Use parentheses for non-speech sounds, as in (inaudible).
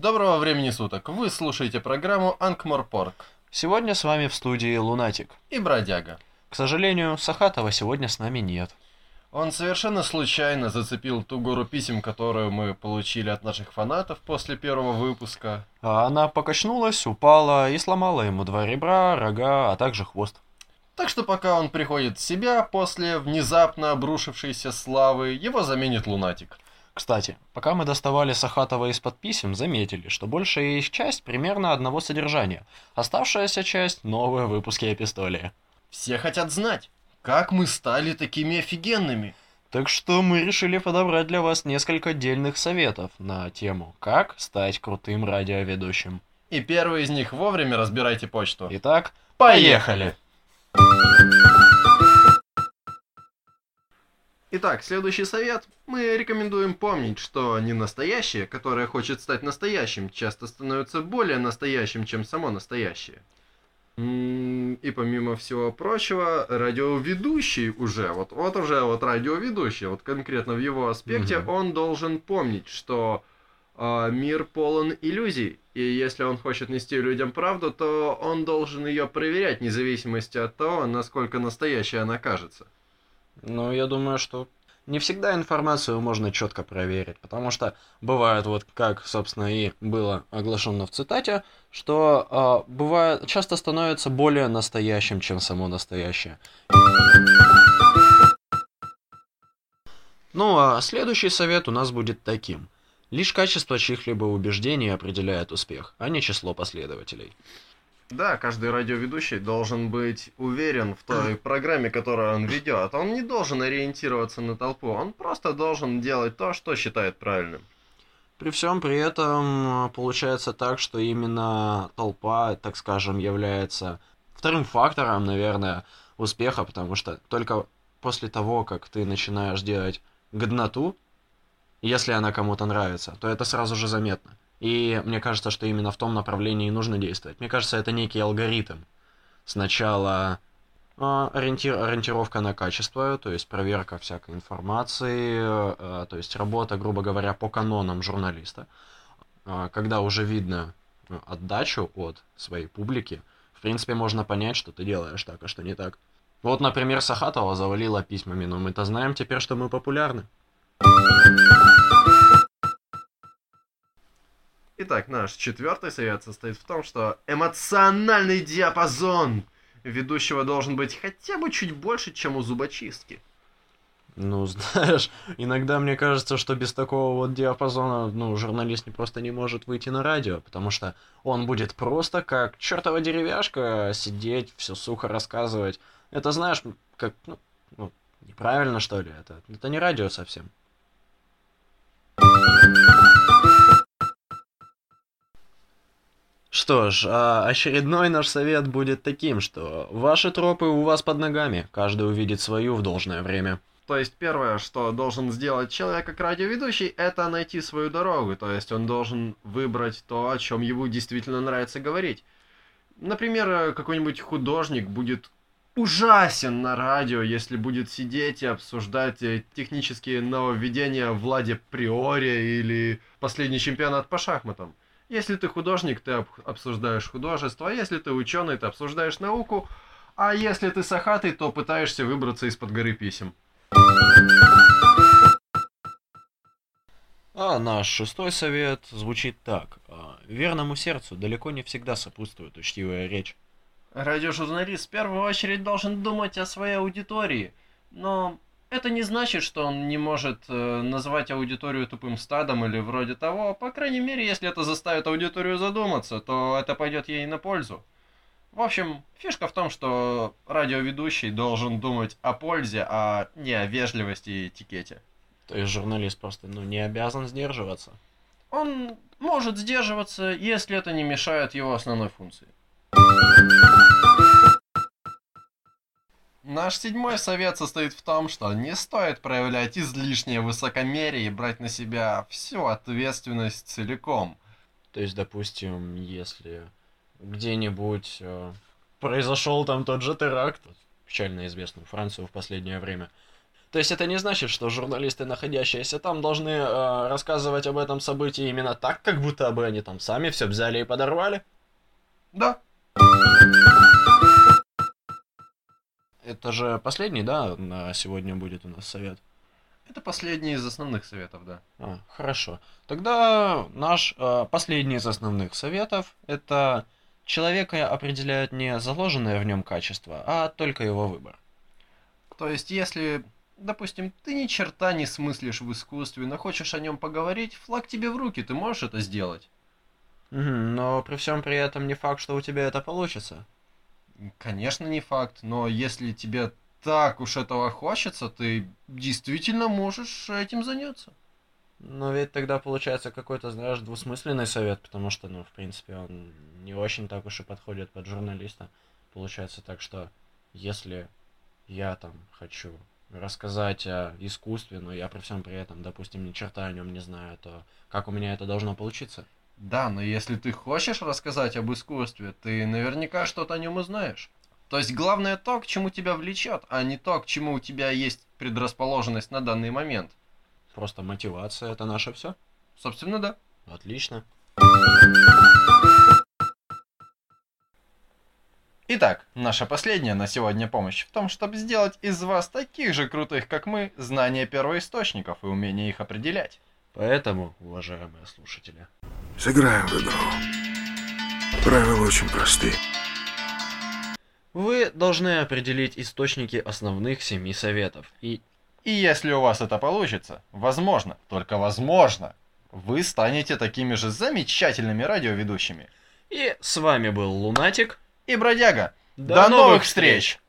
Доброго времени суток. Вы слушаете программу Анкморпорк Сегодня с вами в студии Лунатик. и Бродяга. К сожалению, Сахатова сегодня с нами нет. Он совершенно случайно зацепил ту гору писем, которую мы получили от наших фанатов после первого выпуска. А она покачнулась, упала и сломала ему два ребра, рога, а также хвост. Так что пока он приходит в себя после внезапно обрушившейся славы, его заменит лунатик. Кстати, пока мы доставали Сахатова из-под писем, заметили, что большая их часть примерно одного содержания. Оставшаяся часть — новые выпуски эпистолии. Все хотят знать, как мы стали такими офигенными. Так что мы решили подобрать для вас несколько отдельных советов на тему «Как стать крутым радиоведущим». И первый из них вовремя разбирайте почту. Итак, Поехали! Итак, следующий совет. Мы рекомендуем помнить, что не настоящее, которое хочет стать настоящим, часто становится более настоящим, чем само настоящее. И помимо всего прочего, радиоведущий уже, вот, вот уже вот радиоведущий, вот конкретно в его аспекте, Мгм. он должен помнить, что а, мир полон иллюзий, и если он хочет нести людям правду, то он должен ее проверять, вне зависимости от того, насколько настоящей она кажется. Ну, я думаю, что не всегда информацию можно четко проверить, потому что бывает вот как, собственно, и было оглашено в цитате, что а, бывает часто становится более настоящим, чем само настоящее. Ну, а следующий совет у нас будет таким. Лишь качество чьих-либо убеждений определяет успех, а не число последователей. Да, каждый радиоведущий должен быть уверен в той программе, которую он ведет. Он не должен ориентироваться на толпу, он просто должен делать то, что считает правильным. При всем при этом э, получается так, что именно толпа, так скажем, является вторым фактором, наверное, успеха, потому что только после того, как ты начинаешь делать годноту, если она кому-то нравится, то это сразу же заметно. И мне кажется, что именно в том направлении и нужно действовать. Мне кажется, это некий алгоритм. Сначала а, ориентир, ориентировка на качество, то есть проверка всякой информации, а, то есть работа, грубо говоря, по канонам журналиста. А, Когда уже видно ну, отдачу от своей публики, в принципе, можно понять, что ты делаешь так, а что не так. Вот, например, Сахатова завалила письмами, но мы-то знаем теперь, что мы популярны. Итак, наш четвертый совет состоит в том, что эмоциональный диапазон ведущего должен быть хотя бы чуть больше, чем у зубочистки. Ну, (laughs) знаешь, иногда мне кажется, что без такого вот диапазона, ну, журналист не просто не может выйти на радио, потому что он будет просто как чертова деревяшка сидеть, все сухо рассказывать. Это, знаешь, как, ну, ну, неправильно, что ли, это, это не радио совсем. Что ж, а очередной наш совет будет таким, что ваши тропы у вас под ногами, каждый увидит свою в должное время. То есть первое, что должен сделать человек как радиоведущий, это найти свою дорогу. То есть он должен выбрать то, о чем ему действительно нравится говорить. Например, какой-нибудь художник будет ужасен на радио, если будет сидеть и обсуждать э, технические нововведения Владе Приоре или последний чемпионат по шахматам. Если ты художник, ты об- обсуждаешь художество, а если ты ученый, ты обсуждаешь науку, а если ты сахатый, то пытаешься выбраться из-под горы писем. А наш шестой совет звучит так. А, Верному сердцу далеко не всегда сопутствует учтивая речь. Радиожурналист в первую очередь должен думать о своей аудитории, но это не значит, что он не может э, называть аудиторию тупым стадом или вроде того. По крайней мере, если это заставит аудиторию задуматься, то это пойдет ей на пользу. В общем, фишка в том, что радиоведущий должен думать о пользе, а не о вежливости и этикете. То есть журналист просто ну, не обязан сдерживаться. Он может сдерживаться, если это не мешает его основной функции. Наш седьмой совет состоит в том, что не стоит проявлять излишнее высокомерие и брать на себя всю ответственность целиком. То есть, допустим, если где-нибудь э, произошел там тот же теракт, печально известный Францию в последнее время, То есть это не значит, что журналисты, находящиеся там, должны э, рассказывать об этом событии именно так, как будто бы они там сами все взяли и подорвали? Да. Это же последний, да, на сегодня будет у нас совет? Это последний из основных советов, да. А, хорошо. Тогда наш э, последний из основных советов это человека определяют не заложенное в нем качество, а только его выбор. То есть, если, допустим, ты ни черта не смыслишь в искусстве, но хочешь о нем поговорить, флаг тебе в руки, ты можешь это сделать. Угу, но при всем при этом не факт, что у тебя это получится. Конечно, не факт, но если тебе так уж этого хочется, ты действительно можешь этим заняться. Но ведь тогда получается какой-то, знаешь, двусмысленный совет, потому что, ну, в принципе, он не очень так уж и подходит под журналиста. Получается так, что если я там хочу рассказать о искусстве, но я при всем при этом, допустим, ни черта о нем не знаю, то как у меня это должно получиться? Да, но если ты хочешь рассказать об искусстве, ты наверняка что-то о нем узнаешь. То есть главное то, к чему тебя влечет, а не то, к чему у тебя есть предрасположенность на данный момент. Просто мотивация это наше все? Собственно, да. Отлично. Итак, наша последняя на сегодня помощь в том, чтобы сделать из вас таких же крутых, как мы, знания первоисточников и умение их определять. Поэтому, уважаемые слушатели, Сыграем в игру. Правила очень просты. вы должны определить источники основных семи советов. И И если у вас это получится, возможно, только возможно, вы станете такими же замечательными радиоведущими. И с вами был Лунатик. И, бродяга, До до, новых встреч!